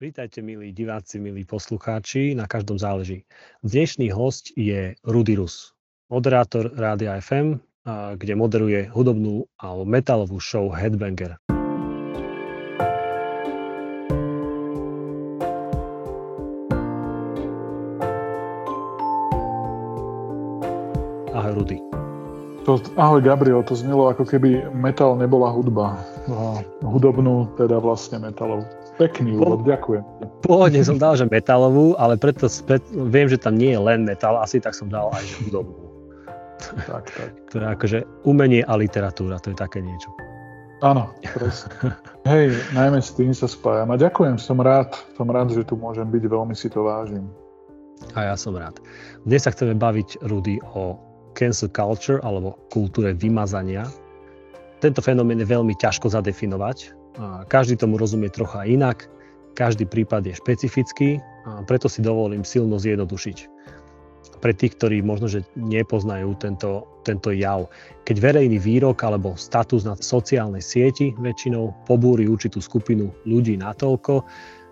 Vítajte, milí diváci, milí poslucháči, na každom záleží. Dnešný host je Rudy Rus, moderátor Rádia FM, kde moderuje hudobnú alebo metalovú show Headbanger. Ahoj, Rudy. To, ahoj, Gabriel, to znelo ako keby metal nebola hudba. Hudobnú, teda vlastne metalovú. Pekný úvod, ďakujem. Pôvodne som dal, že metalovú, ale preto, preto viem, že tam nie je len metal, asi tak som dal aj hudobnú. Tak, tak. To je akože umenie a literatúra, to je také niečo. Áno, presne. Hej, najmä s tým sa spájam. A ďakujem, som rád, som rád, že tu môžem byť, veľmi si to vážim. A ja som rád. Dnes sa chceme baviť, Rudy, o cancel culture, alebo kultúre vymazania. Tento fenomén je veľmi ťažko zadefinovať, každý tomu rozumie trocha inak, každý prípad je špecifický, a preto si dovolím silno zjednodušiť. Pre tých, ktorí možno, že nepoznajú tento, tento jav. Keď verejný výrok alebo status na sociálnej sieti väčšinou pobúri určitú skupinu ľudí natoľko,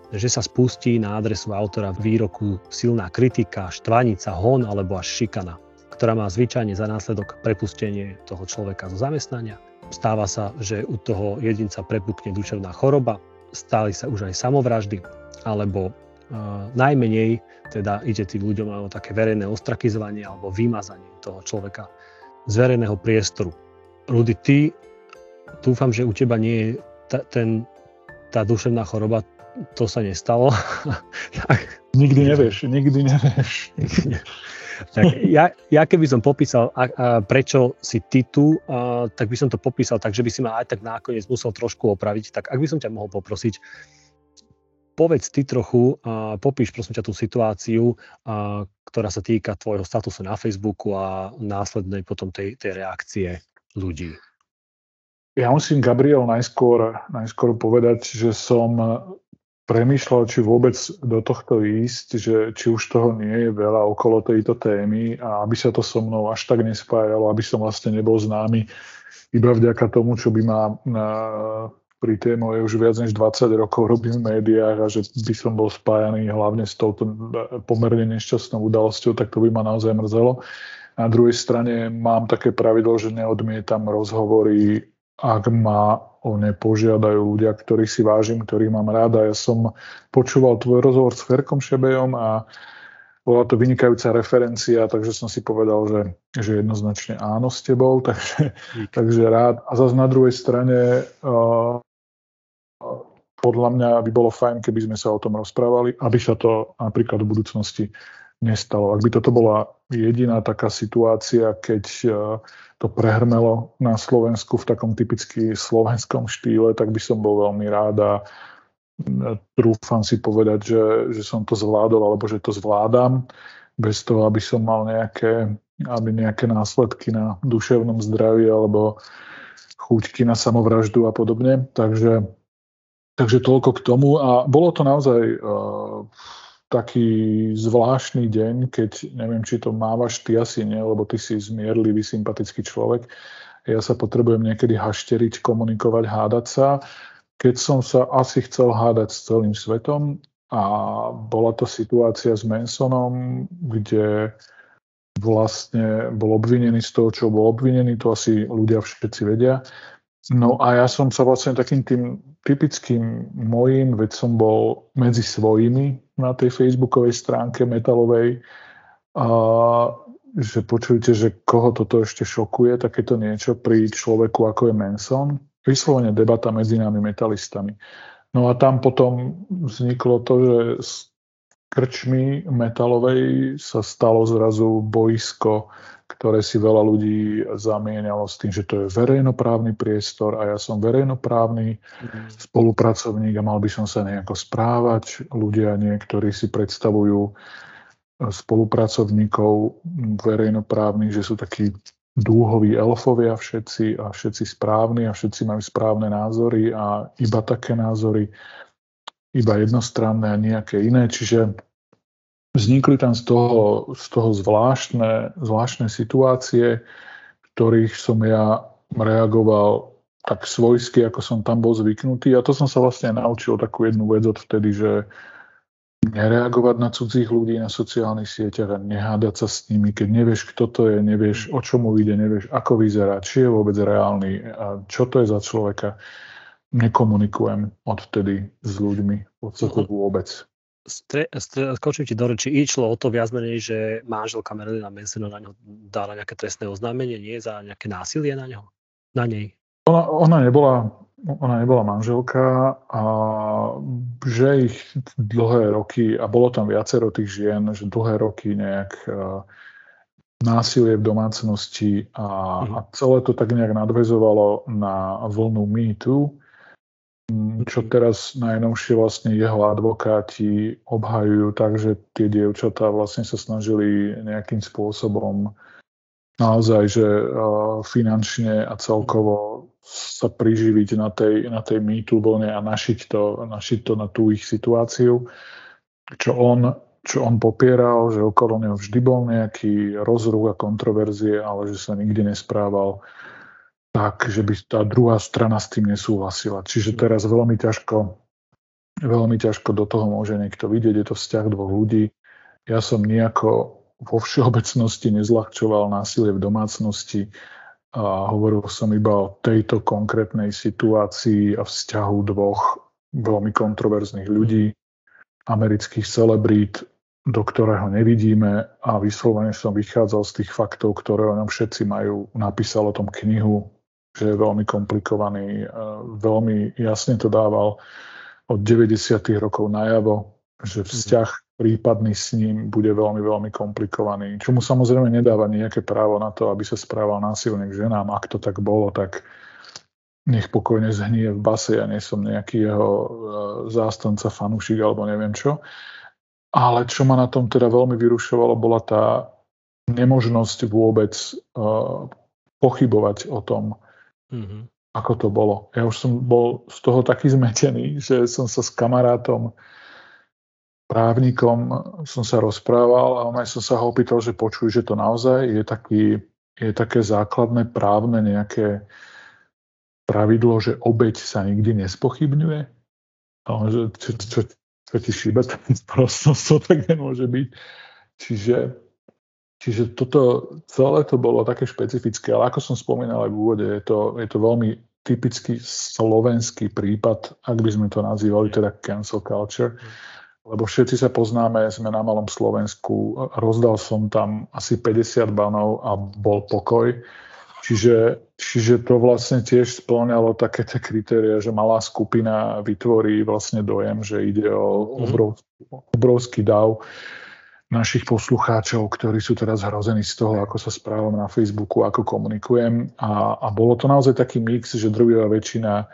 že sa spustí na adresu autora výroku silná kritika, štvanica, hon alebo až šikana, ktorá má zvyčajne za následok prepustenie toho človeka zo zamestnania Stáva sa, že u toho jedinca prepukne duševná choroba, stáli sa už aj samovraždy, alebo uh, najmenej teda ide tým ľuďom o také verejné ostrakizovanie alebo vymazanie toho človeka z verejného priestoru. Rudy, ty, dúfam, že u teba nie je ta, ten, tá duševná choroba, to sa nestalo. tak. Nikdy nevieš, nikdy nevieš. Tak ja, ja keby som popísal, a, a prečo si ty tu, a, tak by som to popísal tak, že by si ma aj tak nakoniec musel trošku opraviť. Tak ak by som ťa mohol poprosiť, povedz ty trochu, a popíš prosím ťa tú situáciu, a, ktorá sa týka tvojho statusu na Facebooku a následnej potom tej, tej reakcie ľudí. Ja musím, Gabriel, najskôr, najskôr povedať, že som premýšľal, či vôbec do tohto ísť, že či už toho nie je veľa okolo tejto témy a aby sa to so mnou až tak nespájalo, aby som vlastne nebol známy iba vďaka tomu, čo by ma na, pri tej mojej už viac než 20 rokov robím v médiách a že by som bol spájaný hlavne s touto pomerne nešťastnou udalosťou, tak to by ma naozaj mrzelo. Na druhej strane mám také pravidlo, že neodmietam rozhovory, ak ma o ne požiadajú ľudia, ktorých si vážim, ktorých mám rád. A ja som počúval tvoj rozhovor s Ferkom Šebejom a bola to vynikajúca referencia, takže som si povedal, že, že jednoznačne áno s tebou, takže, takže rád. A zase na druhej strane uh, podľa mňa by bolo fajn, keby sme sa o tom rozprávali, aby sa to napríklad v budúcnosti nestalo. Ak by toto bola jediná taká situácia, keď e, to prehrmelo na Slovensku v takom typicky slovenskom štýle, tak by som bol veľmi rád a trúfam si povedať, že, že som to zvládol alebo že to zvládam bez toho, aby som mal nejaké, aby nejaké následky na duševnom zdraví alebo chúťky na samovraždu a podobne. Takže, takže toľko k tomu a bolo to naozaj uh, taký zvláštny deň, keď neviem, či to mávaš ty asi nie, lebo ty si zmierlivý, sympatický človek. Ja sa potrebujem niekedy hašteriť, komunikovať, hádať sa. Keď som sa asi chcel hádať s celým svetom a bola to situácia s Mansonom, kde vlastne bol obvinený z toho, čo bol obvinený, to asi ľudia všetci vedia. No a ja som sa vlastne takým tým typickým mojím, veď som bol medzi svojimi na tej facebookovej stránke metalovej, a že počujete, že koho toto ešte šokuje, takéto niečo pri človeku ako je Manson. Vyslovene debata medzi nami metalistami. No a tam potom vzniklo to, že krčmy metalovej sa stalo zrazu boisko ktoré si veľa ľudí zamienialo s tým, že to je verejnoprávny priestor a ja som verejnoprávny mm. spolupracovník a mal by som sa nejako správať. Ľudia niektorí si predstavujú e, spolupracovníkov verejnoprávnych, že sú takí dúhoví elfovia všetci a všetci správni a všetci majú správne názory a iba také názory, iba jednostranné a nejaké iné. Čiže Vznikli tam z toho, z toho zvláštne, zvláštne situácie, ktorých som ja reagoval tak svojsky, ako som tam bol zvyknutý. A to som sa vlastne naučil takú jednu vec odvtedy, že nereagovať na cudzích ľudí na sociálnych sieťach a nehádať sa s nimi, keď nevieš, kto to je, nevieš, o čomu ide, nevieš, ako vyzerá, či je vôbec reálny a čo to je za človeka. Nekomunikujem odvtedy s ľuďmi v podstate vôbec. Stre, stre, skočím ti do reči, išlo o to viac menej, že manželka Marilyn Manson na ňo dala nejaké trestné oznámenie, nie za nejaké násilie na ňo, na nej. Ona, ona nebola ona nebola manželka a že ich dlhé roky, a bolo tam viacero tých žien, že dlhé roky nejak uh, násilie v domácnosti a, mm. a celé to tak nejak nadvezovalo na vlnu Me Too, čo teraz najnovšie vlastne jeho advokáti obhajujú tak, že tie dievčatá vlastne sa snažili nejakým spôsobom naozaj, že finančne a celkovo sa priživiť na tej, na tej mýtu vlne a našiť to, našiť to na tú ich situáciu, čo on, čo on popieral, že okolo neho vždy bol nejaký rozruch a kontroverzie, ale že sa nikdy nesprával tak, že by tá druhá strana s tým nesúhlasila. Čiže teraz veľmi ťažko, veľmi ťažko do toho môže niekto vidieť, je to vzťah dvoch ľudí. Ja som nejako vo všeobecnosti nezľahčoval násilie v domácnosti a hovoril som iba o tejto konkrétnej situácii a vzťahu dvoch veľmi kontroverzných ľudí, amerických celebrít, do ktorého nevidíme a vyslovene som vychádzal z tých faktov, ktoré o ňom všetci majú. Napísal o tom knihu, je veľmi komplikovaný, veľmi jasne to dával od 90. rokov najavo, že vzťah prípadný s ním bude veľmi, veľmi komplikovaný. Čo mu samozrejme nedáva nejaké právo na to, aby sa správal násilne k ženám. Ak to tak bolo, tak nech pokojne zhnie v base. Ja nie som nejaký jeho e, zástanca, fanúšik alebo neviem čo. Ale čo ma na tom teda veľmi vyrušovalo, bola tá nemožnosť vôbec uh, pochybovať o tom, mm-hmm. ako to bolo. Ja už som bol z toho taký zmetený, že som sa s kamarátom právnikom som sa rozprával a on aj som sa ho opýtal, že počuj, že to naozaj je, taký, je také základné právne nejaké pravidlo, že obeď sa nikdy nespochybňuje. A on, že čo, čo, čo ti šíbe, to tak nemôže byť. Čiže, čiže toto, celé to bolo také špecifické, ale ako som spomínal aj v úvode, je to, je to veľmi typický slovenský prípad, ak by sme to nazývali teda cancel culture. Lebo všetci sa poznáme, sme na malom Slovensku, rozdal som tam asi 50 banov a bol pokoj. Čiže, čiže to vlastne tiež splňalo také tie kritéria, že malá skupina vytvorí vlastne dojem, že ide o mhm. obrovský, obrovský dav našich poslucháčov, ktorí sú teraz hrození z toho, ako sa správam na Facebooku, ako komunikujem. A, a bolo to naozaj taký mix, že druhá väčšina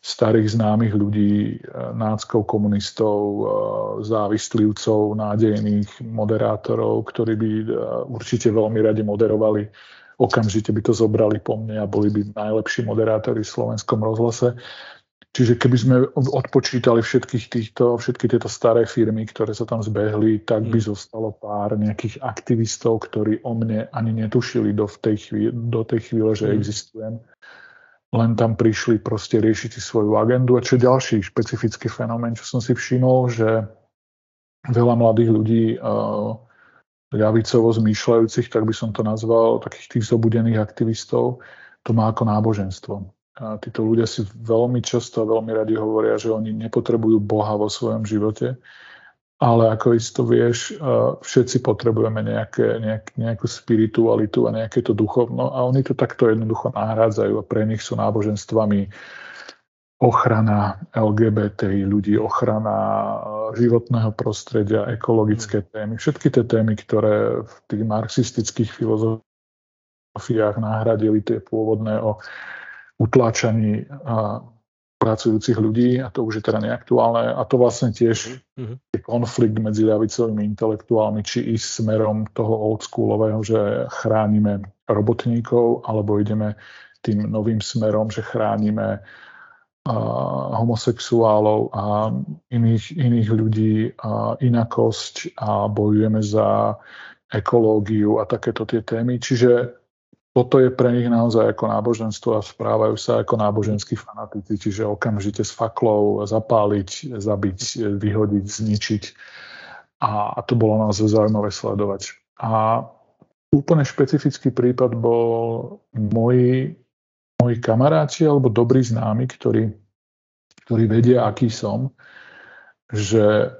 starých známych ľudí, e, náckov, komunistov, e, závislivcov, nádejných moderátorov, ktorí by e, určite veľmi radi moderovali. Okamžite by to zobrali po mne a boli by najlepší moderátori v slovenskom rozhlase. Čiže keby sme odpočítali všetkých týchto, všetky tieto staré firmy, ktoré sa tam zbehli, tak by mm. zostalo pár nejakých aktivistov, ktorí o mne ani netušili do tej chvíle, do tej chvíle že mm. existujem len tam prišli proste riešiť si svoju agendu. A čo je ďalší špecifický fenomén, čo som si všimol, že veľa mladých ľudí uh, ľavicovo zmýšľajúcich, tak by som to nazval, takých tých zobudených aktivistov, to má ako náboženstvo. A títo ľudia si veľmi často a veľmi radi hovoria, že oni nepotrebujú Boha vo svojom živote, ale ako isto vieš, všetci potrebujeme nejaké, nejak, nejakú spiritualitu a nejaké to duchovno. A oni to takto jednoducho nahrádzajú a pre nich sú náboženstvami ochrana LGBT ľudí, ochrana životného prostredia, ekologické témy, všetky tie témy, ktoré v tých marxistických filozofiách nahradili tie pôvodné o utláčaní pracujúcich ľudí a to už je teda neaktuálne a to vlastne tiež mm-hmm. je konflikt medzi ľavicovými intelektuálmi, či ísť smerom toho oldschoolového, že chránime robotníkov, alebo ideme tým novým smerom, že chránime uh, homosexuálov a iných, iných ľudí, a inakosť a bojujeme za ekológiu a takéto tie témy. Čiže toto je pre nich naozaj ako náboženstvo a správajú sa ako náboženskí fanatici, čiže okamžite s faklou zapáliť, zabiť, vyhodiť, zničiť. A, a to bolo naozaj zaujímavé sledovať. A úplne špecifický prípad bol moji, moji kamaráti alebo dobrí známi, ktorí, ktorí vedia, aký som, že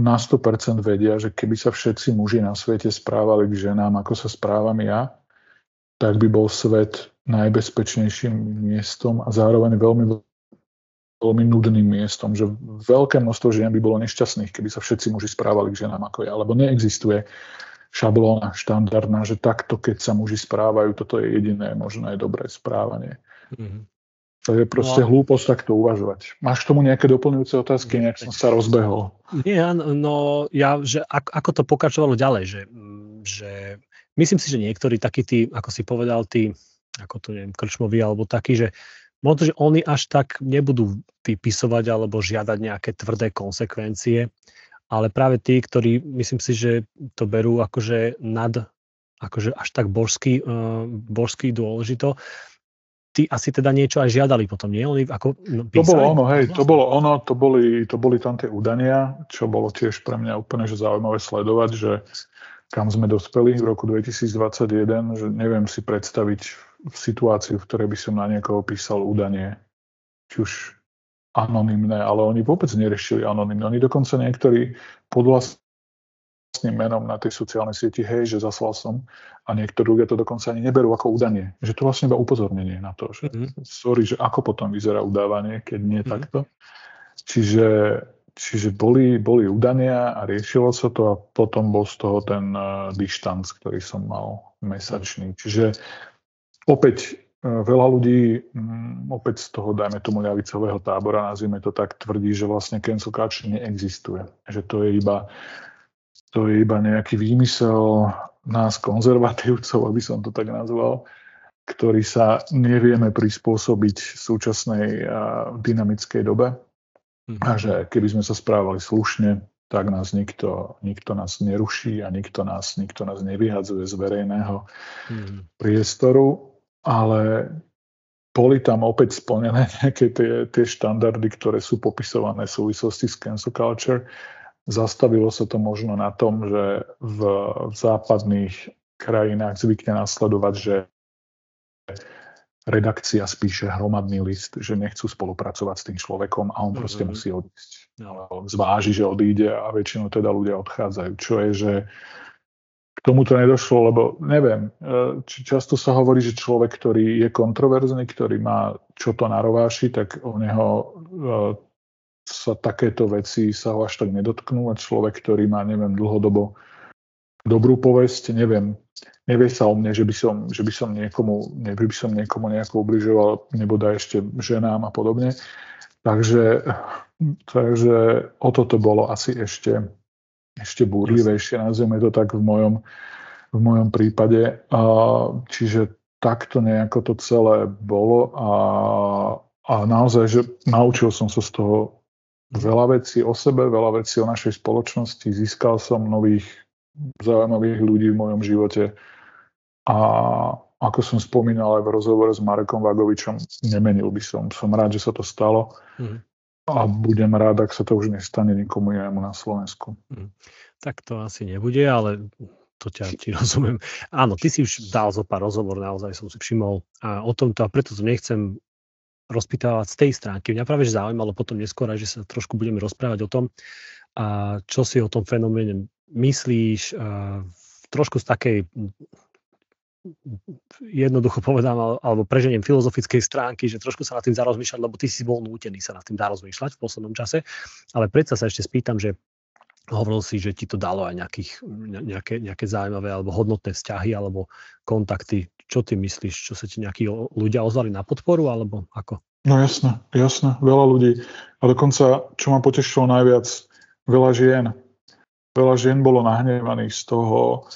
na 100% vedia, že keby sa všetci muži na svete správali k ženám, ako sa správam ja, tak by bol svet najbezpečnejším miestom a zároveň veľmi, veľmi nudným miestom, že veľké množstvo žien by bolo nešťastných, keby sa všetci muži správali k ženám ako ja, lebo neexistuje šablóna štandardná, že takto, keď sa muži správajú, toto je jediné možné dobré správanie. Mm-hmm. To je proste no, hlúposť takto uvažovať. Máš k tomu nejaké doplňujúce otázky? Nejak som sa rozbehol. Nie, no ja, že ako, ako to pokračovalo ďalej, že, že myslím si, že niektorí takí tí, ako si povedal, tí, ako to neviem, krčmoví alebo takí, že možno, že oni až tak nebudú vypisovať alebo žiadať nejaké tvrdé konsekvencie, ale práve tí, ktorí myslím si, že to berú akože nad akože až tak božský, uh, božský dôležito, tí asi teda niečo aj žiadali potom, nie? Oni ako no, To bolo ono, hej, to bolo ono, to boli, to boli tam tie údania, čo bolo tiež pre mňa úplne že zaujímavé sledovať, že kam sme dospeli v roku 2021, že neviem si predstaviť situáciu, v ktorej by som na niekoho písal údanie, či už anonymné, ale oni vôbec neriešili anonymné. Oni dokonca niektorí pod vlastným menom na tej sociálnej sieti, hej, že zaslal som a niektorí ľudia to dokonca ani neberú ako udanie. Že to vlastne iba upozornenie na to, že mm-hmm. sorry, že ako potom vyzerá udávanie, keď nie mm-hmm. takto. Čiže, čiže boli, boli udania a riešilo sa to a potom bol z toho ten uh, dištanc, ktorý som mal mesačný. Čiže opäť uh, veľa ľudí um, opäť z toho, dajme tomu ľavicového tábora, nazvime to tak, tvrdí, že vlastne cancel culture neexistuje. Že to je iba to je iba nejaký výmysel nás konzervatívcov, aby som to tak nazval, ktorý sa nevieme prispôsobiť v súčasnej dynamickej dobe. Mm-hmm. A že keby sme sa správali slušne, tak nás nikto, nikto nás neruší a nikto nás, nikto nás nevyhadzuje z verejného mm-hmm. priestoru, ale boli tam opäť splnené nejaké tie, tie štandardy, ktoré sú popisované v súvislosti s cancel culture Zastavilo sa to možno na tom, že v, v západných krajinách zvykne nasledovať, že redakcia spíše hromadný list, že nechcú spolupracovať s tým človekom a on mm-hmm. proste musí odísť. No. Zváži, že odíde a väčšinou teda ľudia odchádzajú. Čo je, že k tomu to nedošlo, lebo neviem, e, či často sa hovorí, že človek, ktorý je kontroverzný, ktorý má čo to narováši, tak o neho e, sa takéto veci sa ho až tak nedotknú a človek, ktorý má, neviem, dlhodobo dobrú povesť, neviem, nevie sa o mne, že by som, že by som niekomu, ne, by som niekomu nejako ubližoval, neboda ešte ženám a podobne. Takže, takže o toto bolo asi ešte, ešte búrlivejšie, nazveme to tak v mojom, v mojom prípade. Čiže takto nejako to celé bolo a, a naozaj, že naučil som sa z toho veľa vecí o sebe, veľa vecí o našej spoločnosti. Získal som nových zaujímavých ľudí v mojom živote a ako som spomínal aj v rozhovore s Marekom Vagovičom, nemenil by som. Som rád, že sa to stalo mm. a budem rád, ak sa to už nestane nikomu inému na Slovensku. Mm. Tak to asi nebude, ale to ťa ti rozumiem. Áno, ty si už dal zo pár rozhovor, naozaj som si všimol a o tomto a preto to nechcem rozpýtavať z tej stránky. Mňa práve že zaujímalo potom neskôr, že sa trošku budeme rozprávať o tom, a čo si o tom fenoméne myslíš, a trošku z takej jednoducho povedám, alebo preženiem filozofickej stránky, že trošku sa nad tým zarozmýšľať, lebo ty si bol nútený sa nad tým zarozmýšľať v poslednom čase, ale predsa sa ešte spýtam, že hovoril si, že ti to dalo aj nejakých, nejaké, nejaké zaujímavé alebo hodnotné vzťahy alebo kontakty čo ty myslíš? Čo sa ti nejakí ľudia ozvali na podporu, alebo ako? No jasné, jasné, veľa ľudí. A dokonca, čo ma potešilo najviac, veľa žien. Veľa žien bolo nahnevaných z toho,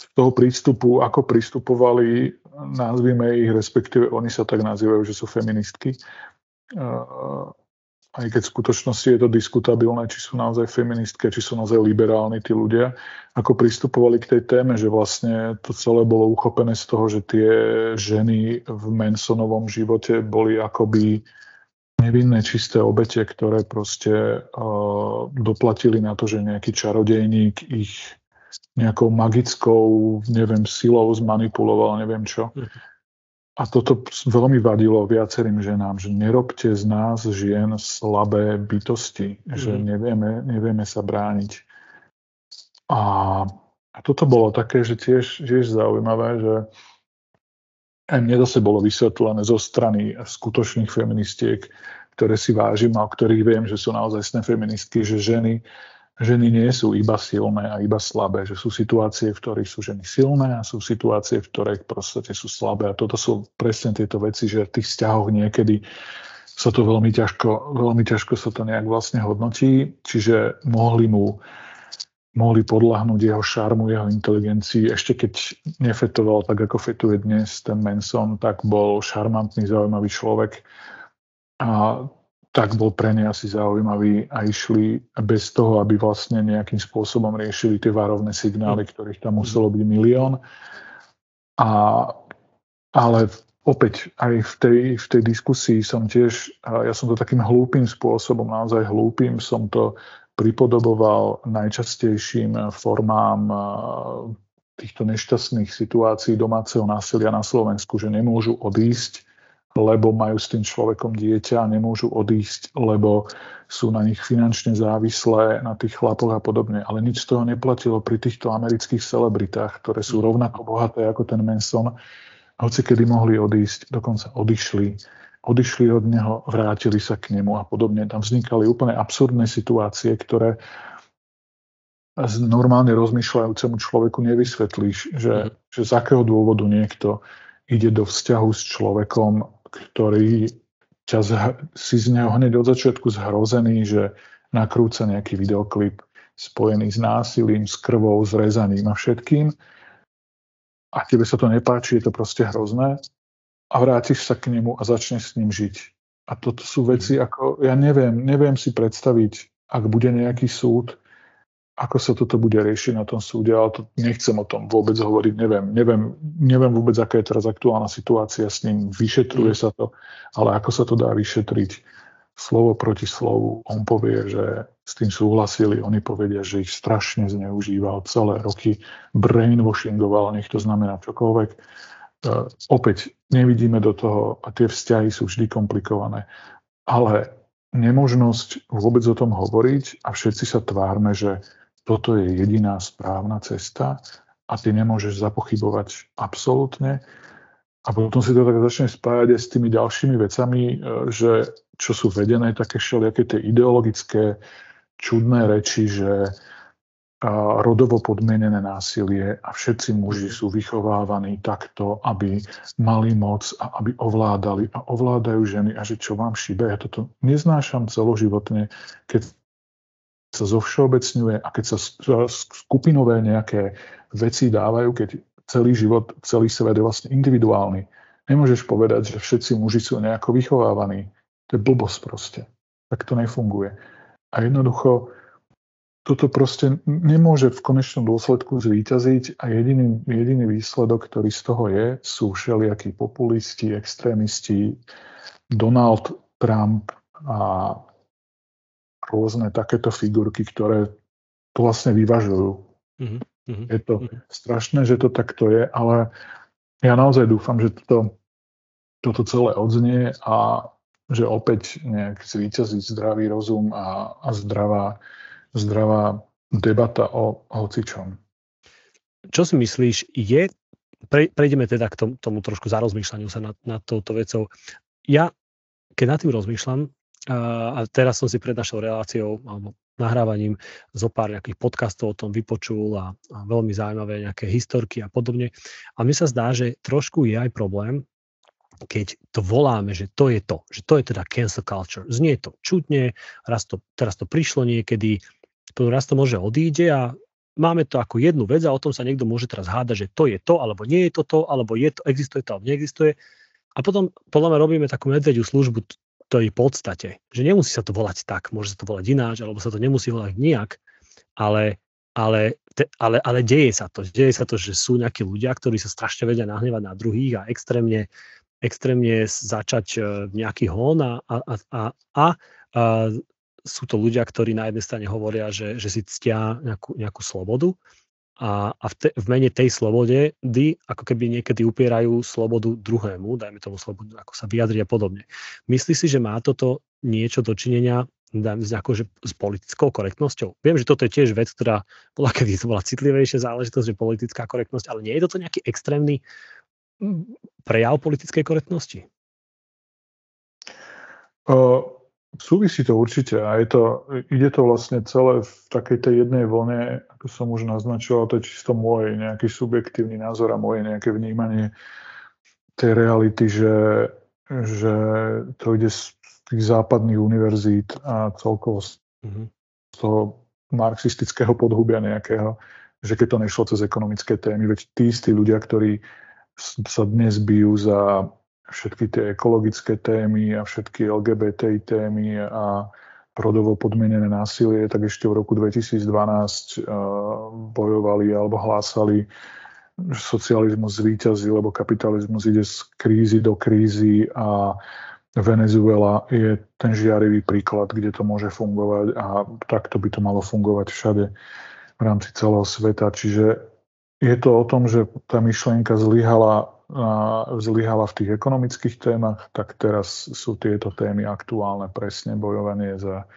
z toho prístupu, ako pristupovali, nazvime ich, respektíve oni sa tak nazývajú, že sú feministky, aj keď v skutočnosti je to diskutabilné, či sú naozaj feministky, či sú naozaj liberálni tí ľudia, ako pristupovali k tej téme, že vlastne to celé bolo uchopené z toho, že tie ženy v Mansonovom živote boli akoby nevinné čisté obete, ktoré proste uh, doplatili na to, že nejaký čarodejník ich nejakou magickou, neviem, silou zmanipuloval, neviem čo. A toto veľmi vadilo viacerým ženám, že nerobte z nás žien slabé bytosti, mm. že mhm. nevieme, nevieme sa brániť. A, a toto bolo také, že tiež, tiež zaujímavé, že mne zase bolo vysvetlené zo strany skutočných feministiek, ktoré si vážim a o ktorých viem, že sú naozaj feministky, že ženy ženy nie sú iba silné a iba slabé, že sú situácie, v ktorých sú ženy silné a sú situácie, v ktorých proste sú slabé. A toto sú presne tieto veci, že v tých vzťahoch niekedy sa to veľmi ťažko, veľmi ťažko sa to nejak vlastne hodnotí, čiže mohli mu mohli podľahnúť jeho šarmu, jeho inteligencii. Ešte keď nefetoval tak, ako fetuje dnes ten Manson, tak bol šarmantný, zaujímavý človek. A tak bol pre ne asi zaujímavý a išli bez toho, aby vlastne nejakým spôsobom riešili tie varovné signály, ktorých tam muselo byť milión. A, ale opäť aj v tej, v tej diskusii som tiež, ja som to takým hlúpým spôsobom, naozaj hlúpým, som to pripodoboval najčastejším formám týchto nešťastných situácií domáceho násilia na Slovensku, že nemôžu odísť lebo majú s tým človekom dieťa nemôžu odísť, lebo sú na nich finančne závislé, na tých chlapoch a podobne. Ale nič z toho neplatilo pri týchto amerických celebritách, ktoré sú rovnako bohaté ako ten Manson. Hoci kedy mohli odísť, dokonca odišli. Odišli od neho, vrátili sa k nemu a podobne. Tam vznikali úplne absurdné situácie, ktoré normálne rozmýšľajúcemu človeku nevysvetlíš, že, mhm. že z akého dôvodu niekto ide do vzťahu s človekom, ktorý ťa zh- si z neho hneď od začiatku zhrozený, že nakrúca nejaký videoklip spojený s násilím, s krvou, s rezaním a všetkým. A tebe sa to nepáči, je to proste hrozné. A vrátiš sa k nemu a začneš s ním žiť. A toto sú veci, ako ja neviem, neviem si predstaviť, ak bude nejaký súd, ako sa toto bude riešiť na tom súde, ale to nechcem o tom vôbec hovoriť, neviem, neviem, neviem vôbec, aká je teraz aktuálna situácia s ním, vyšetruje sa to, ale ako sa to dá vyšetriť? Slovo proti slovu, on povie, že s tým súhlasili, oni povedia, že ich strašne zneužíval celé roky, brainwashingoval, nech to znamená čokoľvek. Uh, opäť nevidíme do toho a tie vzťahy sú vždy komplikované, ale nemožnosť vôbec o tom hovoriť a všetci sa tvárme, že toto je jediná správna cesta a ty nemôžeš zapochybovať absolútne. A potom si to tak začne spájať aj s tými ďalšími vecami, e, že čo sú vedené také všelijaké tie ideologické čudné reči, že rodovo podmienené násilie a všetci muži sú vychovávaní takto, aby mali moc a aby ovládali a ovládajú ženy a že čo vám šibe. Ja toto neznášam celoživotne, keď sa zovšeobecňuje a keď sa skupinové nejaké veci dávajú, keď celý život, celý svet je vlastne individuálny. Nemôžeš povedať, že všetci muži sú nejako vychovávaní. To je blbosť proste. Tak to nefunguje. A jednoducho toto proste nemôže v konečnom dôsledku zvíťaziť a jediný, jediný výsledok, ktorý z toho je, sú všelijakí populisti, extrémisti, Donald Trump a rôzne takéto figurky, ktoré to vlastne vyvažujú. Mm-hmm. Je to mm-hmm. strašné, že to takto je, ale ja naozaj dúfam, že toto, toto celé odznie a že opäť nejak zvýťazí zdravý rozum a, a zdravá, zdravá debata o hocičom. Čo si myslíš, je, pre, prejdeme teda k tomu, tomu trošku zarozmýšľaniu sa nad, nad touto vecou. Ja, keď nad tým rozmýšľam, a teraz som si pred našou reláciou alebo nahrávaním zo pár nejakých podcastov o tom vypočul a, a veľmi zaujímavé nejaké historky a podobne. A mne sa zdá, že trošku je aj problém, keď to voláme, že to je to, že to je teda cancel culture. Znie to čudne, raz to, teraz to prišlo niekedy, raz to môže odíde a máme to ako jednu vec a o tom sa niekto môže teraz hádať, že to je to, alebo nie je to to, alebo je to, existuje to, alebo neexistuje. A potom podľa mňa robíme takú medvediu službu tej podstate. Že nemusí sa to volať tak, môže sa to volať ináč, alebo sa to nemusí volať nejak, ale, ale, ale, ale deje sa to. Deje sa to, že sú nejakí ľudia, ktorí sa strašne vedia nahnevať na druhých a extrémne, extrémne začať e, nejaký hon a, a, a, a, a sú to ľudia, ktorí na jednej strane hovoria, že, že si ctia nejakú, nejakú slobodu a, a v, te, v mene tej slobode dy, ako keby niekedy upierajú slobodu druhému, dajme tomu slobodu, ako sa vyjadria podobne. Myslí si, že má toto niečo dočinenia dajme, s, politickou korektnosťou? Viem, že toto je tiež vec, ktorá bola kedy to bola citlivejšia záležitosť, že politická korektnosť, ale nie je toto nejaký extrémny prejav politickej korektnosti? Súvisí to určite a je to, ide to vlastne celé v takej tej jednej vlne, ako som už naznačoval, to je čisto môj nejaký subjektívny názor a moje nejaké vnímanie tej reality, že, že to ide z tých západných univerzít a celkovo z, z toho marxistického podhubia nejakého, že keď to nešlo cez ekonomické témy, veď tí istí ľudia, ktorí sa dnes bijú za všetky tie ekologické témy a všetky LGBT témy a rodovo podmienené násilie, tak ešte v roku 2012 uh, eh, bojovali alebo hlásali, že socializmus zvýťazí, lebo kapitalizmus ide z krízy do krízy a Venezuela je ten žiarivý príklad, kde to môže fungovať a takto by to malo fungovať všade v rámci celého sveta. Čiže je to o tom, že tá myšlienka zlyhala zlyhala v tých ekonomických témach, tak teraz sú tieto témy aktuálne, presne bojovanie za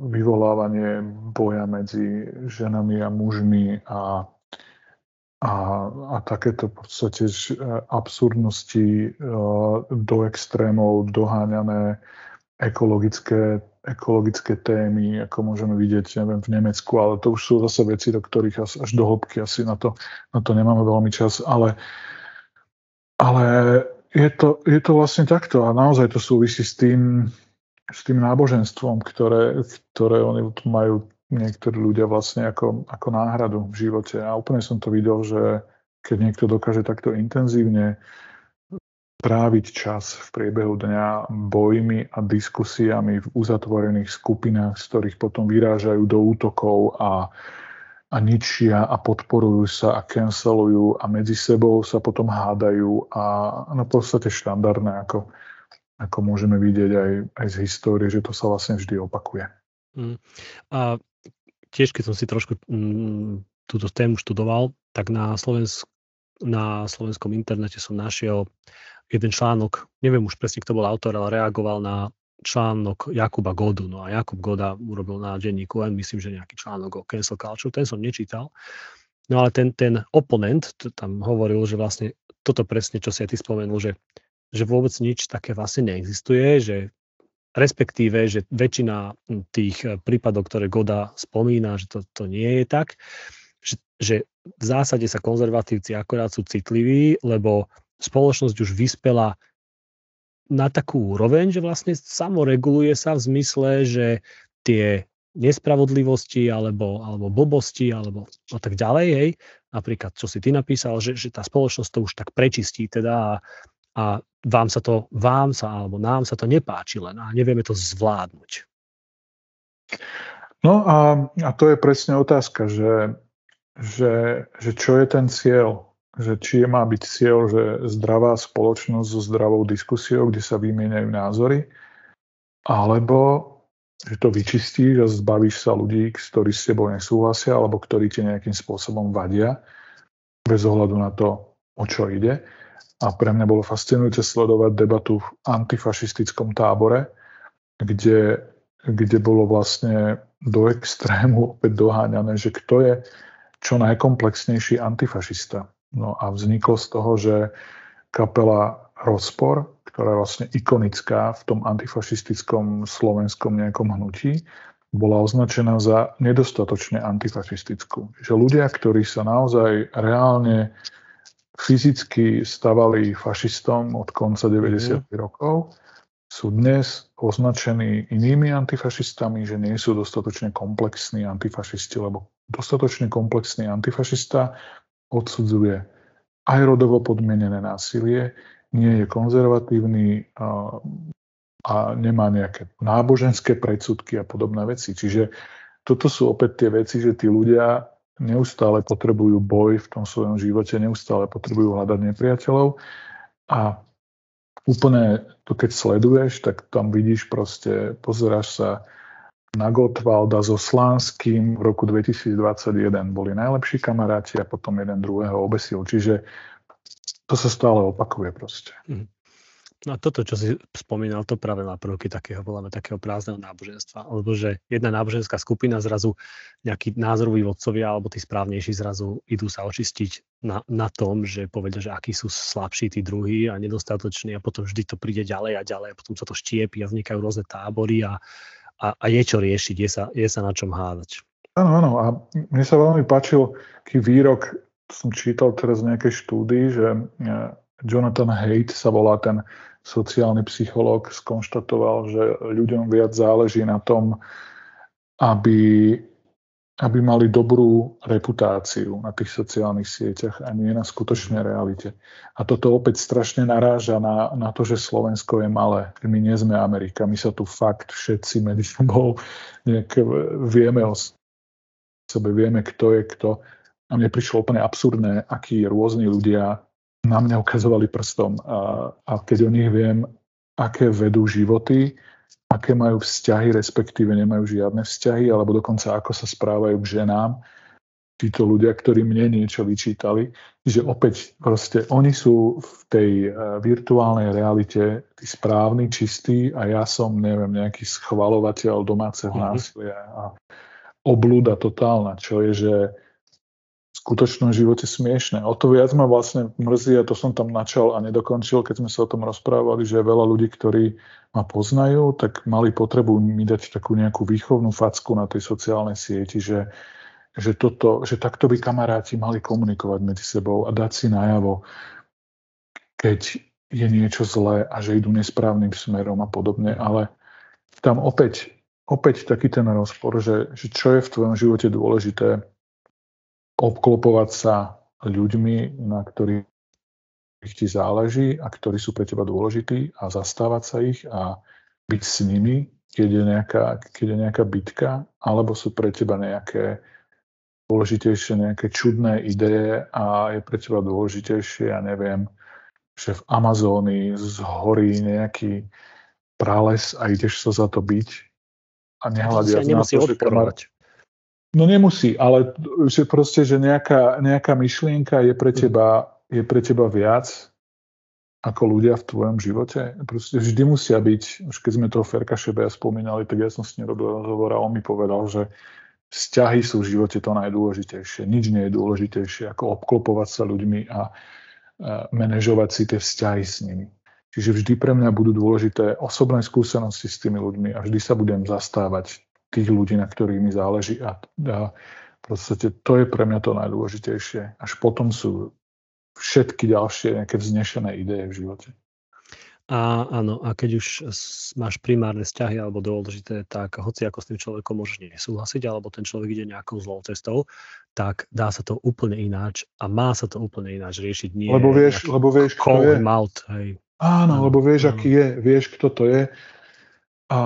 vyvolávanie boja medzi ženami a mužmi a, a, a takéto v podstate absurdnosti do extrémov doháňané ekologické, ekologické témy, ako môžeme vidieť neviem, v Nemecku, ale to už sú zase veci, do ktorých až, až do hĺbky asi na to, na to nemáme veľmi čas, ale ale je to, je to vlastne takto a naozaj to súvisí s tým, s tým náboženstvom, ktoré, ktoré oni majú niektorí ľudia vlastne ako, ako náhradu v živote. A úplne som to videl, že keď niekto dokáže takto intenzívne tráviť čas v priebehu dňa bojmi a diskusiami v uzatvorených skupinách, z ktorých potom vyrážajú do útokov a a ničia a podporujú sa a cancelujú a medzi sebou sa potom hádajú a na podstate štandardné, ako, ako môžeme vidieť aj, aj z histórie, že to sa vlastne vždy opakuje. Mm. A tiež, keď som si trošku mm, túto tému študoval, tak na, Slovensk, na slovenskom internete som našiel jeden článok, neviem už presne, kto bol autor, ale reagoval na článok Jakuba Godu. No a Jakub Goda urobil na denníku len myslím, že nejaký článok o cancel culture, ten som nečítal. No ale ten, ten oponent tam hovoril, že vlastne toto presne, čo si aj ty spomenul, že, že vôbec nič také vlastne neexistuje, že respektíve, že väčšina tých prípadov, ktoré Goda spomína, že to, to nie je tak, že v zásade sa konzervatívci akorát sú citliví, lebo spoločnosť už vyspela na takú úroveň, že vlastne samoreguluje sa v zmysle, že tie nespravodlivosti alebo, alebo blbosti alebo a tak ďalej, hej, napríklad čo si ty napísal, že, že tá spoločnosť to už tak prečistí teda a, a vám sa to, vám sa alebo nám sa to nepáči len a nevieme to zvládnuť. No a, a to je presne otázka, že, že, že čo je ten cieľ že či má byť cieľ, že zdravá spoločnosť so zdravou diskusiou, kde sa vymieňajú názory, alebo že to vyčistíš a zbavíš sa ľudí, ktorí s tebou nesúhlasia alebo ktorí ti nejakým spôsobom vadia, bez ohľadu na to, o čo ide. A pre mňa bolo fascinujúce sledovať debatu v antifašistickom tábore, kde, kde bolo vlastne do extrému opäť doháňané, že kto je čo najkomplexnejší antifašista. No a vzniklo z toho, že kapela Rozpor, ktorá je vlastne ikonická v tom antifašistickom slovenskom nejakom hnutí, bola označená za nedostatočne antifašistickú. Že ľudia, ktorí sa naozaj reálne fyzicky stavali fašistom od konca 90. Mm. rokov, sú dnes označení inými antifašistami, že nie sú dostatočne komplexní antifašisti, lebo dostatočne komplexný antifašista odsudzuje aj rodovo podmienené násilie, nie je konzervatívny, a nemá nejaké náboženské predsudky a podobné veci. Čiže toto sú opäť tie veci, že tí ľudia neustále potrebujú boj v tom svojom živote, neustále potrebujú hľadať nepriateľov a úplne to keď sleduješ, tak tam vidíš proste, pozeráš sa na Gottwalda so Slánským v roku 2021 boli najlepší kamaráti a potom jeden druhého obesil. Čiže to sa stále opakuje proste. Mm. No a toto, čo si spomínal, to práve má prvky takého, voláme takého prázdneho náboženstva. Alebo že jedna náboženská skupina zrazu nejakí názoroví vodcovia alebo tí správnejší zrazu idú sa očistiť na, na tom, že povedia, že akí sú slabší tí druhí a nedostatoční a potom vždy to príde ďalej a ďalej a potom sa to štiepi a vznikajú rôzne tábory a, a, a je čo riešiť, je sa, je sa na čom hádať. Áno, áno. A mne sa veľmi páčil taký výrok, som čítal teraz v nejakej štúdii, že eh, Jonathan Haidt sa volá ten sociálny psychológ, skonštatoval, že ľuďom viac záleží na tom, aby, aby mali dobrú reputáciu na tých sociálnych sieťach a nie na skutočnej realite. A toto opäť strašne naráža na, na to, že Slovensko je malé. My nie sme Amerika, my sa tu fakt všetci medzi sebou vieme o sebe, vieme, kto je kto. A mne prišlo úplne absurdné, akí rôzni ľudia na mňa ukazovali prstom a, a keď o nich viem, aké vedú životy, aké majú vzťahy, respektíve nemajú žiadne vzťahy, alebo dokonca ako sa správajú k ženám, títo ľudia, ktorí mne niečo vyčítali, že opäť proste oni sú v tej uh, virtuálnej realite tí správni, čistí a ja som, neviem, nejaký schvalovateľ domáceho mm-hmm. násilia a oblúda totálna, čo je, že skutočnom živote smiešne. O to viac ma vlastne mrzí, a to som tam načal a nedokončil, keď sme sa o tom rozprávali, že veľa ľudí, ktorí ma poznajú, tak mali potrebu mi dať takú nejakú výchovnú facku na tej sociálnej sieti, že, že, toto, že takto by kamaráti mali komunikovať medzi sebou a dať si najavo, keď je niečo zlé a že idú nesprávnym smerom a podobne, ale tam opäť, opäť taký ten rozpor, že, že čo je v tvojom živote dôležité, obklopovať sa ľuďmi, na ktorých ti záleží a ktorí sú pre teba dôležití a zastávať sa ich a byť s nimi, keď je nejaká, keď je nejaká bitka, alebo sú pre teba nejaké dôležitejšie nejaké čudné ideje a je pre teba dôležitejšie, ja neviem, že v Amazónii zhorí nejaký prales a ideš sa za to byť a nehľadiac na to, že kamarát, No nemusí, ale že proste, že nejaká, nejaká myšlienka je pre, mhm. teba, je pre teba viac ako ľudia v tvojom živote. Proste vždy musia byť, už keď sme toho Ferka Šebeja spomínali, tak ja som s ním robil rozhovor a on mi povedal, že vzťahy sú v živote to najdôležitejšie. Nič nie je dôležitejšie ako obklopovať sa ľuďmi a manažovať si tie vzťahy s nimi. Čiže vždy pre mňa budú dôležité osobné skúsenosti s tými ľuďmi a vždy sa budem zastávať tých ľudí, na ktorých mi záleží a, a v podstate to je pre mňa to najdôležitejšie. Až potom sú všetky ďalšie nejaké vznešené ideje v živote. A áno, a keď už máš primárne vzťahy alebo dôležité, tak hoci ako s tým človekom môžeš nesúhlasiť, alebo ten človek ide nejakou zlou cestou, tak dá sa to úplne ináč a má sa to úplne ináč riešiť. Nie lebo vieš, lebo vieš, kto je. Mouth, hej. Áno, lebo vieš, áno. aký je, vieš, kto to je a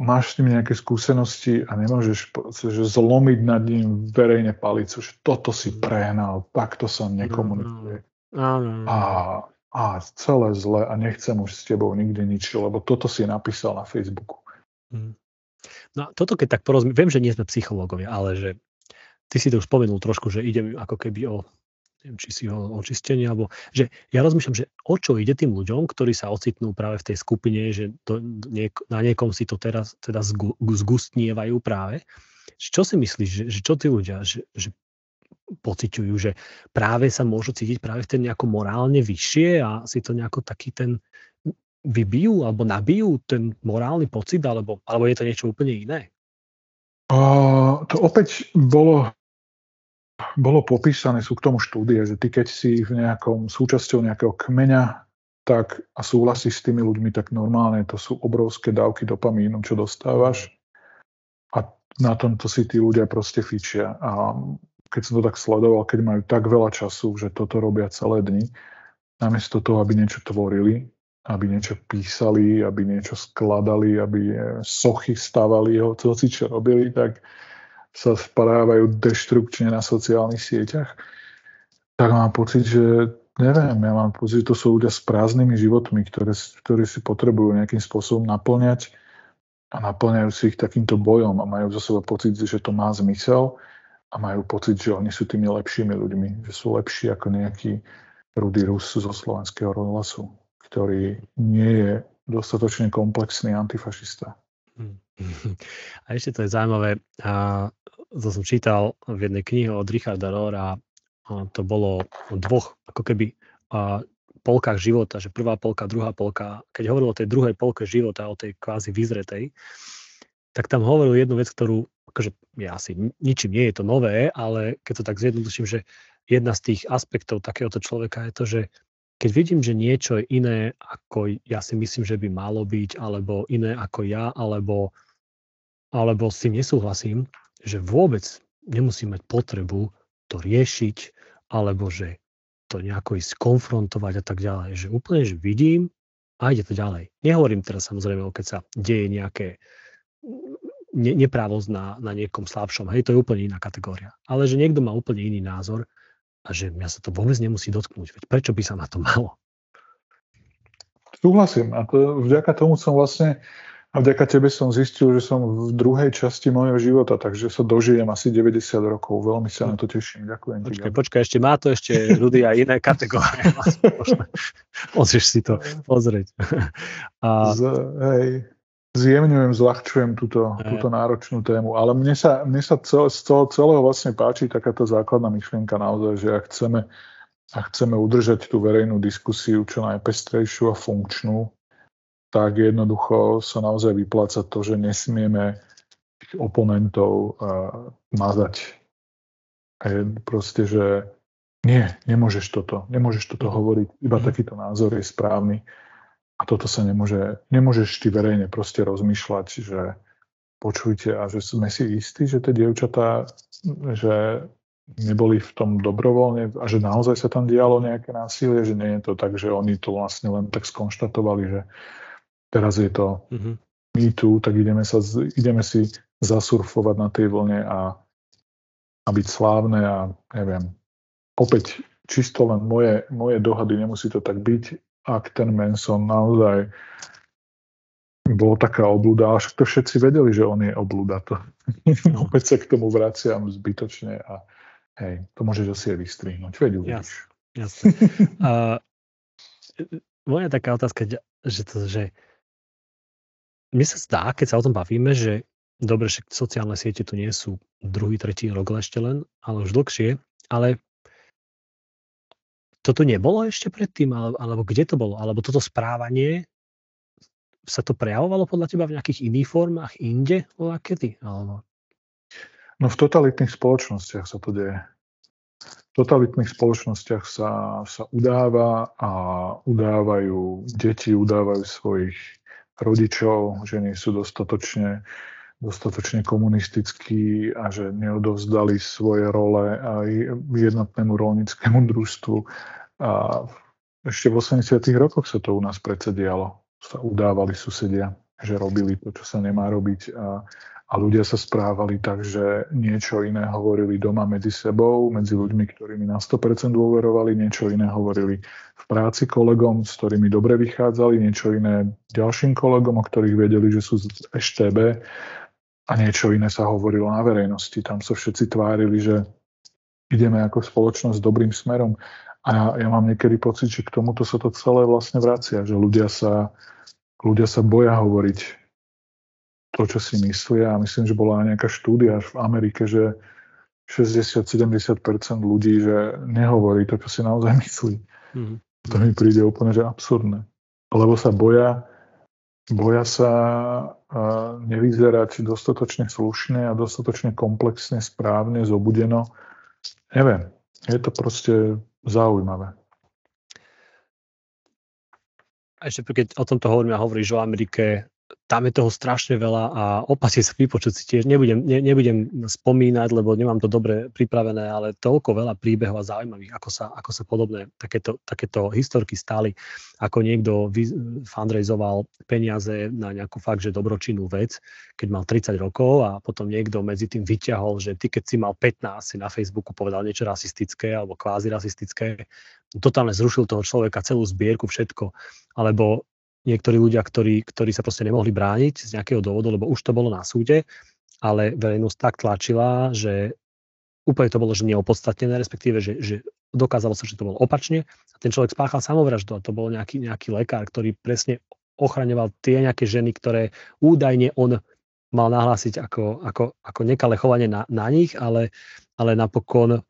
máš s ním nejaké skúsenosti a nemôžeš že zlomiť nad ním verejne palicu, že toto si prehnal, takto sa nekomunikuje. A, a celé zle a nechcem už s tebou nikdy nič, lebo toto si napísal na Facebooku. Mm. No a toto keď tak porozumiem, viem, že nie sme psychológovia, ale že ty si to už spomenul trošku, že ide ako keby o neviem, či si ho očistenie, alebo že ja rozmýšľam, že o čo ide tým ľuďom, ktorí sa ocitnú práve v tej skupine, že to, niek- na niekom si to teraz teda zgu- zgustnievajú práve. Čo si myslíš, že, že čo tí ľudia, že, že pociťujú, že práve sa môžu cítiť práve v ten nejako morálne vyššie a si to nejako taký ten vybijú alebo nabijú ten morálny pocit, alebo, alebo je to niečo úplne iné? Uh, to opäť bolo bolo popísané, sú k tomu štúdie, že ty keď si v nejakom súčasťou nejakého kmeňa tak, a súhlasíš s tými ľuďmi, tak normálne to sú obrovské dávky dopamínu, čo dostávaš a na tomto si tí ľudia proste fičia. A keď som to tak sledoval, keď majú tak veľa času, že toto robia celé dni, namiesto toho, aby niečo tvorili aby niečo písali, aby niečo skladali, aby sochy stavali, hoci čo robili, tak sa správajú deštrukčne na sociálnych sieťach, tak mám pocit, že neviem, ja mám pocit, že to sú ľudia s prázdnymi životmi, ktoré, ktorí si potrebujú nejakým spôsobom naplňať a naplňajú si ich takýmto bojom a majú za seba pocit, že to má zmysel a majú pocit, že oni sú tými lepšími ľuďmi, že sú lepší ako nejaký Rudy Rus zo slovenského rozhlasu, ktorý nie je dostatočne komplexný antifašista. A ešte to je zaujímavé, a to som čítal v jednej knihe od Richarda Rohra, to bolo o dvoch, ako keby a, polkách života, že prvá polka, druhá polka. Keď hovoril o tej druhej polke života, o tej kvázi vyzretej, tak tam hovoril jednu vec, ktorú, akože ja asi ničím nie je to nové, ale keď to tak zjednoduším, že jedna z tých aspektov takéhoto človeka je to, že keď vidím, že niečo je iné, ako ja si myslím, že by malo byť, alebo iné ako ja, alebo alebo s tým nesúhlasím, že vôbec nemusím mať potrebu to riešiť, alebo že to nejako ísť konfrontovať a tak ďalej. Že úplne, že vidím a ide to ďalej. Nehovorím teraz samozrejme, keď sa deje nejaké ne, neprávosť na, na niekom slabšom. Hej, to je úplne iná kategória. Ale že niekto má úplne iný názor a že mňa sa to vôbec nemusí dotknúť. Veď prečo by sa ma to malo? Súhlasím. A to, vďaka tomu som vlastne a vďaka tebe som zistil, že som v druhej časti môjho života, takže sa dožijem asi 90 rokov. Veľmi sa na to teším. Ďakujem. Počkaj, počkaj, ešte má to ešte Rudy a iné kategórie. Môžeš si to pozrieť. A... Z, hej, zjemňujem, zľahčujem túto, túto náročnú tému, ale mne sa, mne sa cel, z toho celého vlastne páči takáto základná myšlienka naozaj, že ak chceme, ak chceme udržať tú verejnú diskusiu čo najpestrejšiu a funkčnú, tak jednoducho sa naozaj vypláca to, že nesmieme oponentov uh, mazať. A je proste, že nie, nemôžeš toto, nemôžeš toto hovoriť, iba mm. takýto názor je správny. A toto sa nemôže, nemôžeš ty verejne proste rozmýšľať, že počujte a že sme si istí, že tie dievčatá, že neboli v tom dobrovoľne a že naozaj sa tam dialo nejaké násilie, že nie je to tak, že oni to vlastne len tak skonštatovali, že Teraz je to mm-hmm. my tu, tak ideme, sa, ideme si zasurfovať na tej vlne a, a byť slávne a neviem. Opäť čisto len moje, moje dohady, nemusí to tak byť, ak ten Manson naozaj bol taká oblúda, ale však to všetci vedeli, že on je oblúda. To. Opäť sa k tomu vraciam zbytočne a hej, to môžeš asi aj vystrihnúť. Veď uvidíš. Jasne. uh, moja taká otázka, že, to, že mne sa zdá, keď sa o tom bavíme, že dobre, že sociálne siete tu nie sú druhý, tretí rok ešte len, ale už dlhšie, ale toto nebolo ešte predtým, alebo, alebo kde to bolo? Alebo toto správanie sa to prejavovalo podľa teba v nejakých iných formách inde? Kedy? Alebo... No v totalitných spoločnostiach sa to deje. V totalitných spoločnostiach sa, sa udáva a udávajú deti, udávajú svojich rodičov, že nie sú dostatočne, dostatočne komunistickí a že neodovzdali svoje role aj jednotnému rolnickému družstvu. A ešte v 80. rokoch sa to u nás predsa dialo. Sa udávali susedia, že robili to, čo sa nemá robiť a a ľudia sa správali tak, že niečo iné hovorili doma medzi sebou, medzi ľuďmi, ktorými na 100% dôverovali, niečo iné hovorili v práci kolegom, s ktorými dobre vychádzali, niečo iné ďalším kolegom, o ktorých vedeli, že sú z EŠTB a niečo iné sa hovorilo na verejnosti. Tam sa všetci tvárili, že ideme ako spoločnosť dobrým smerom. A ja, ja mám niekedy pocit, že k tomuto sa to celé vlastne vracia, že ľudia sa, ľudia sa boja hovoriť to, čo si myslia. A myslím, že bola nejaká štúdia v Amerike, že 60-70% ľudí, že nehovorí to, čo si naozaj myslí. Mm. To mi príde úplne, že absurdné. Lebo sa boja, boja sa nevyzerať dostatočne slušne a dostatočne komplexne, správne, zobudeno. Neviem, je to proste zaujímavé. A ešte keď o tomto hovorím a hovoríš o Amerike, tam je toho strašne veľa a opasí sa vypočuť si tiež. Nebudem, ne, nebudem spomínať, lebo nemám to dobre pripravené, ale toľko veľa príbehov a zaujímavých, ako sa, ako sa podobné takéto, takéto historky stáli, ako niekto fundraizoval peniaze na nejakú fakt, že dobročinnú vec, keď mal 30 rokov a potom niekto medzi tým vyťahol, že ty keď si mal 15, si na Facebooku povedal niečo rasistické alebo kvázi rasistické, totálne zrušil toho človeka, celú zbierku, všetko. Alebo niektorí ľudia, ktorí, ktorí sa proste nemohli brániť z nejakého dôvodu, lebo už to bolo na súde, ale verejnosť tak tlačila, že úplne to bolo že neopodstatnené, respektíve, že, že dokázalo sa, že to bolo opačne a ten človek spáchal samovraždu a to bol nejaký, nejaký lekár, ktorý presne ochraňoval tie nejaké ženy, ktoré údajne on mal nahlásiť ako, ako, ako nekalé chovanie na, na nich, ale, ale napokon uh,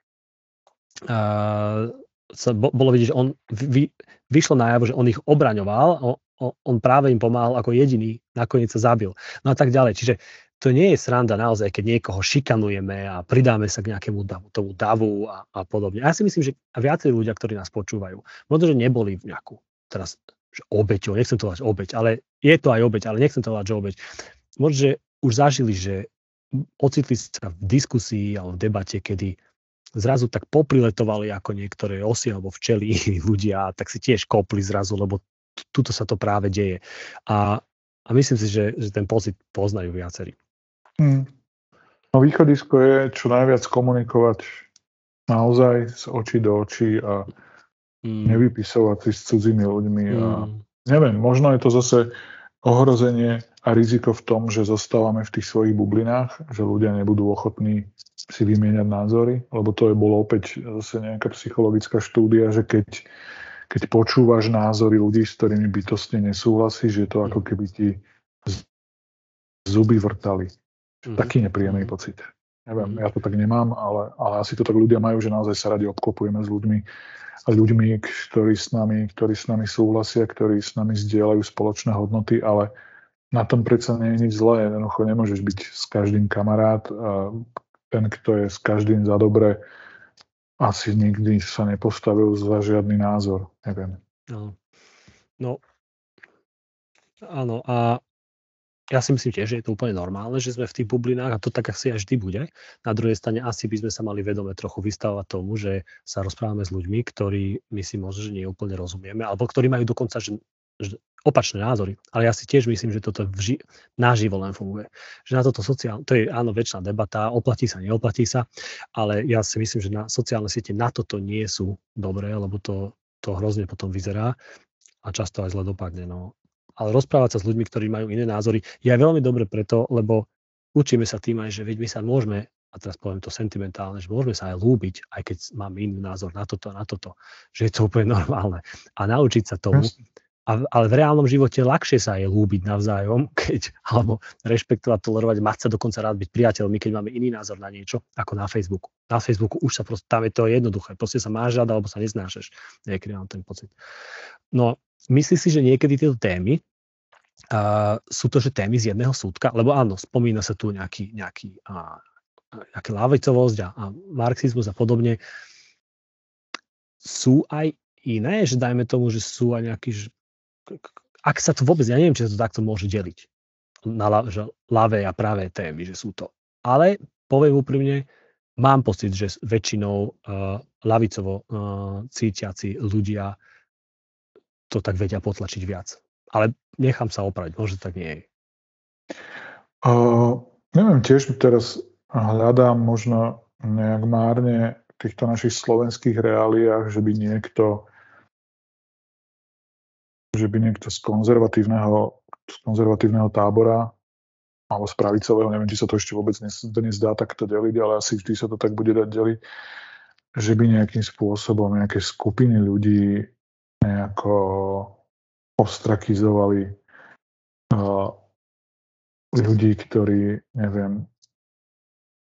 sa, bolo vidieť, že on vy, vyšlo najavo, že on ich obraňoval, práve im pomáhal ako jediný, nakoniec sa zabil. No a tak ďalej. Čiže to nie je sranda naozaj, keď niekoho šikanujeme a pridáme sa k nejakému davu, tomu davu a, a podobne. Ja si myslím, že viacerí ľudia, ktorí nás počúvajú, možno, že neboli v nejakú teraz že obeťou, nechcem to volať obeť, ale je to aj obeť, ale nechcem to volať, že obeť. Možno, že už zažili, že ocitli sa v diskusii alebo v debate, kedy zrazu tak popriletovali ako niektoré osy alebo včely ľudia, tak si tiež kopli zrazu, lebo tuto sa to práve deje. A, a myslím si, že, že ten pocit poznajú viacerí. Hmm. No východisko je čo najviac komunikovať naozaj z očí do očí a hmm. nevypisovať si s cudzími ľuďmi. Hmm. A neviem, možno je to zase ohrozenie a riziko v tom, že zostávame v tých svojich bublinách, že ľudia nebudú ochotní si vymieňať názory, lebo to je bolo opäť zase nejaká psychologická štúdia, že keď keď počúvaš názory ľudí, s ktorými bytostne nesúhlasíš, je to ako keby ti zuby vrtali. Mm-hmm. Taký nepríjemný mhm. pocit. Neviem, ja to tak nemám, ale, ale asi to tak ľudia majú, že naozaj sa radi obklopujeme s ľuďmi, a ľuďmi, ktorí s nami, ktorí s nami súhlasia, ktorí s nami zdieľajú spoločné hodnoty, ale na tom predsa nie je nič zlé. Jednoducho nemôžeš byť s každým kamarát. Ten, kto je s každým za dobre, asi nikdy sa nepostavil za žiadny názor, neviem. No, no áno a ja si myslím tiež, že je to úplne normálne, že sme v tých bublinách a to tak asi aj vždy bude. Na druhej strane asi by sme sa mali vedome trochu vystavovať tomu, že sa rozprávame s ľuďmi, ktorí my si možno, že nie úplne rozumieme, alebo ktorí majú dokonca že, opačné názory. Ale ja si tiež myslím, že toto vži- naživo len funguje. Že na toto sociálne, to je áno väčšiná debata, oplatí sa, neoplatí sa, ale ja si myslím, že na sociálne siete na toto nie sú dobré, lebo to, to hrozne potom vyzerá a často aj zle dopadne. No. Ale rozprávať sa s ľuďmi, ktorí majú iné názory, je aj veľmi dobre preto, lebo učíme sa tým aj, že veď my sa môžeme a teraz poviem to sentimentálne, že môžeme sa aj lúbiť, aj keď máme iný názor na toto, na toto, že je to úplne normálne. A naučiť sa tomu, a, ale v reálnom živote ľahšie sa je lúbiť navzájom, keď, alebo rešpektovať, tolerovať, mať sa dokonca rád byť priateľmi, keď máme iný názor na niečo, ako na Facebooku. Na Facebooku už sa proste, tam je to jednoduché, proste sa máš rád, alebo sa neznášaš. Niekedy mám ten pocit. No, myslíš si, že niekedy tieto témy, uh, sú to, že témy z jedného súdka, lebo áno, spomína sa tu nejaký, nejaký uh, nejaká lávicovosť a, a marxizmus a podobne. Sú aj iné, že dajme tomu, že sú aj nejaký, ak sa to vôbec, ja neviem, či sa to takto môže deliť na že ľavé a pravé témy, že sú to. Ale poviem úprimne, mám pocit, že väčšinou uh, lavicovo uh, cítiaci ľudia to tak vedia potlačiť viac. Ale nechám sa opraviť, možno tak nie je. Uh, neviem, tiež teraz hľadám možno nejak márne v týchto našich slovenských reáliách, že by niekto že by niekto z konzervatívneho, z konzervatívneho tábora alebo z pravicového, neviem, či sa to ešte vôbec dnes dá takto deliť, ale asi vždy sa to tak bude dať deliť, že by nejakým spôsobom nejaké skupiny ľudí nejako ostrakizovali uh, ľudí, ktorí, neviem,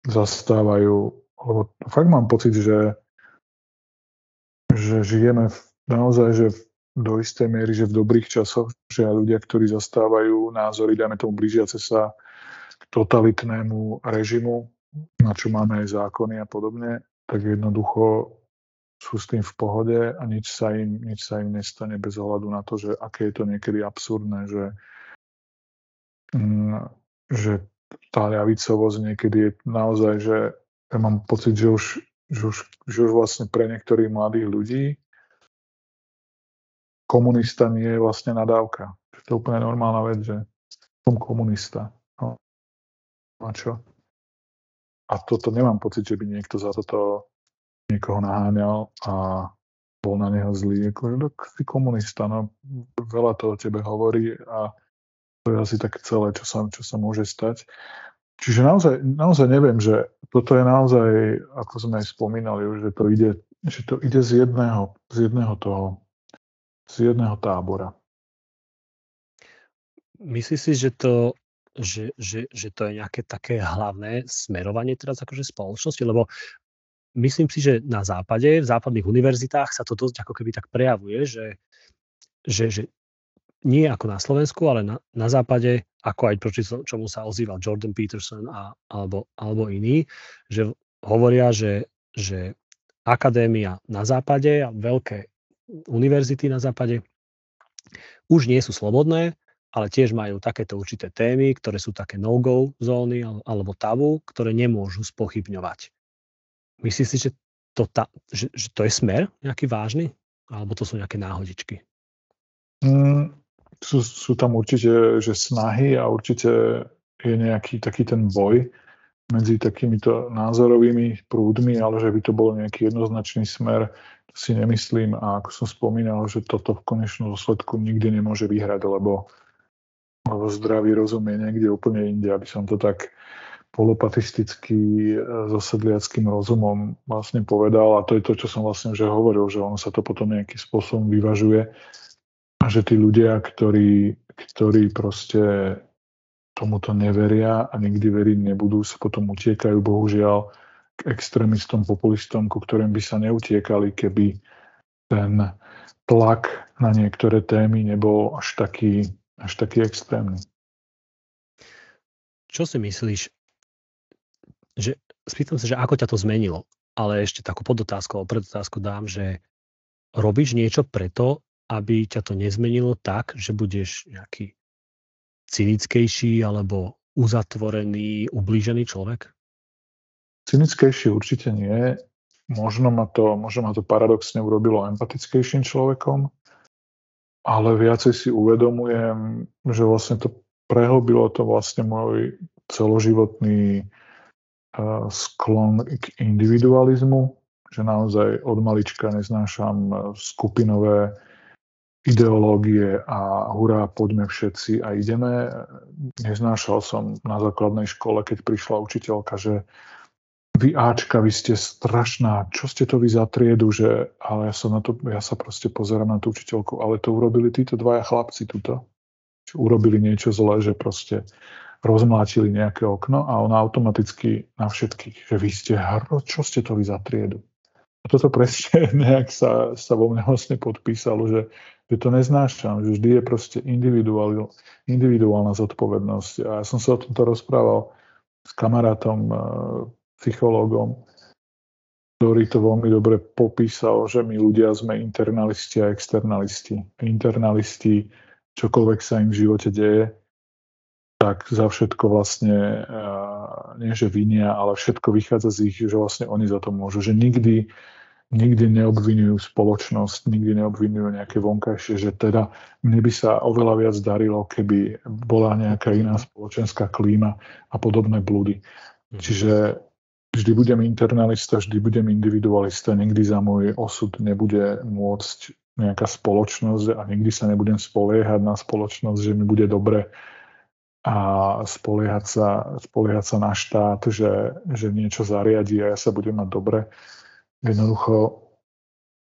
zastávajú, lebo fakt mám pocit, že, že žijeme v, naozaj, že v do istej miery, že v dobrých časoch, že aj ľudia, ktorí zastávajú názory, dajme tomu blížiace sa k totalitnému režimu, na čo máme aj zákony a podobne, tak jednoducho sú s tým v pohode a nič sa im, nič sa im nestane bez ohľadu na to, že aké je to niekedy absurdné, že mm, že tá ľavicovosť niekedy je naozaj, že ja mám pocit, že už, že už, že už vlastne pre niektorých mladých ľudí komunista nie je vlastne nadávka. To je úplne normálna vec, že som komunista. No. A čo? A toto nemám pocit, že by niekto za toto niekoho naháňal a bol na neho zlý. Ako, no, si komunista, no veľa to o tebe hovorí a to je asi tak celé, čo sa, čo sa môže stať. Čiže naozaj, naozaj neviem, že toto je naozaj, ako sme aj spomínali že to ide, že to ide z jedného, z jedného toho, z jedného tábora. Myslíš si, že to, že, že, že to je nejaké také hlavné smerovanie teraz akože spoločnosti? Lebo myslím si, že na západe, v západných univerzitách sa to dosť ako keby tak prejavuje, že, že, že nie ako na Slovensku, ale na, na západe, ako aj proti čomu sa ozýval Jordan Peterson a, alebo, alebo iní, že hovoria, že, že akadémia na západe a veľké univerzity na západe už nie sú slobodné, ale tiež majú takéto určité témy, ktoré sú také no-go zóny alebo tabu, ktoré nemôžu spochybňovať. Myslíš si, že to, ta, že, že to je smer nejaký vážny? Alebo to sú nejaké náhodičky? Mm, sú, sú tam určite že snahy a určite je nejaký taký ten boj medzi takýmito názorovými prúdmi, ale že by to bol nejaký jednoznačný smer, si nemyslím. A ako som spomínal, že toto v konečnom dôsledku nikdy nemôže vyhrať, lebo, zdravý rozum je niekde úplne inde, aby som to tak polopatisticky so sedliackým rozumom vlastne povedal a to je to, čo som vlastne už hovoril, že ono sa to potom nejakým spôsobom vyvažuje a že tí ľudia, ktorí, ktorí proste tomuto neveria a nikdy veriť nebudú, sa potom utiekajú bohužiaľ k extrémistom, populistom, ku ktorým by sa neutiekali, keby ten tlak na niektoré témy nebol až taký, až taký extrémny. Čo si myslíš, že spýtam sa, že ako ťa to zmenilo, ale ešte takú podotázku, predotázku dám, že robíš niečo preto, aby ťa to nezmenilo tak, že budeš nejaký cynickejší alebo uzatvorený, ublížený človek? Cynickejší určite nie. Možno ma to, možno ma to paradoxne urobilo empatickejším človekom, ale viacej si uvedomujem, že vlastne to prehlbilo to vlastne môj celoživotný uh, sklon k individualizmu, že naozaj od malička neznášam skupinové ideológie a hurá, poďme všetci a ideme. Neznášal som na základnej škole, keď prišla učiteľka, že vy Ačka, vy ste strašná, čo ste to vy za triedu, že, ale ja sa, na to, ja sa proste pozerám na tú učiteľku, ale to urobili títo dvaja chlapci tuto. Čo urobili niečo zlé, že proste rozmlátili nejaké okno a ona automaticky na všetkých, že vy ste hro, čo ste to vy za triedu. Toto presne nejak sa, sa vo mne vlastne podpísalo, že že to neznášam, že vždy je proste individuál, individuálna zodpovednosť. A ja som sa o tomto rozprával s kamarátom, e, psychológom, ktorý to veľmi dobre popísal, že my ľudia sme internalisti a externalisti. Internalisti, čokoľvek sa im v živote deje, tak za všetko vlastne, e, nie že vinia, ale všetko vychádza z ich, že vlastne oni za to môžu. Že nikdy nikdy neobvinujú spoločnosť, nikdy neobvinujú nejaké vonkajšie, že teda mne by sa oveľa viac darilo, keby bola nejaká iná spoločenská klíma a podobné blúdy. Mhm. Čiže vždy budem internalista, vždy budem individualista, nikdy za môj osud nebude môcť nejaká spoločnosť a nikdy sa nebudem spoliehať na spoločnosť, že mi bude dobre a spoliehať sa, spoliehať sa na štát, že, že niečo zariadí a ja sa budem mať dobre jednoducho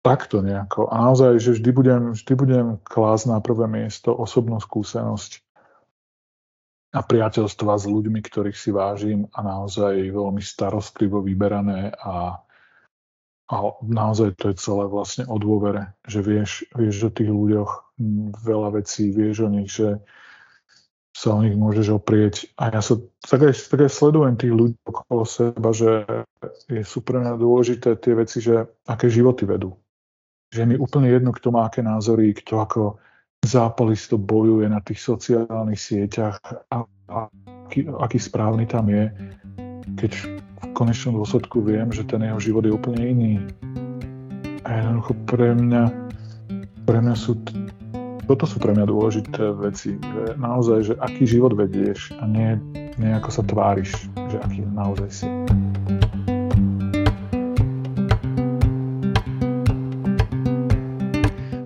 takto nejako. A naozaj, že vždy budem, vždy budem klásť na prvé miesto osobnú skúsenosť a priateľstva s ľuďmi, ktorých si vážim a naozaj veľmi starostlivo vyberané a, a naozaj to je celé vlastne o dôvere, že vieš, vieš o tých ľuďoch veľa vecí, vieš o nich, že sa o nich môžeš oprieť. A ja sa tak aj, sledujem tých ľudí okolo seba, že je super mňa dôležité tie veci, že aké životy vedú. Že je mi úplne jedno, kto má aké názory, kto ako zápalisto bojuje na tých sociálnych sieťach a, a aký, aký správny tam je, keď v konečnom dôsledku viem, že ten jeho život je úplne iný. A jednoducho pre mňa, pre mňa sú, toto sú pre mňa dôležité veci, že naozaj, že aký život vedieš a nie, nie ako sa tváriš, že aký naozaj si.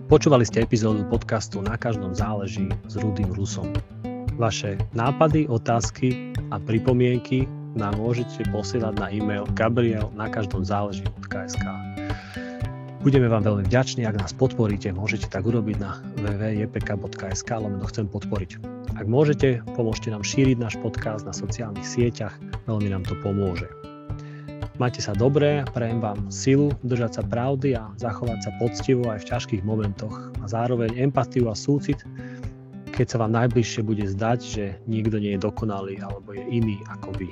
Počúvali ste epizódu podcastu Na každom záleží s Rudým Rusom. Vaše nápady, otázky a pripomienky nám môžete posielať na e-mail gabriel na každom záleží od KSK. Budeme vám veľmi vďační, ak nás podporíte, môžete tak urobiť na www.jpk.sk, lomeno chcem podporiť. Ak môžete, pomôžte nám šíriť náš podcast na sociálnych sieťach, veľmi nám to pomôže. Majte sa dobre, prajem vám silu držať sa pravdy a zachovať sa poctivo aj v ťažkých momentoch a zároveň empatiu a súcit, keď sa vám najbližšie bude zdať, že nikto nie je dokonalý alebo je iný ako vy.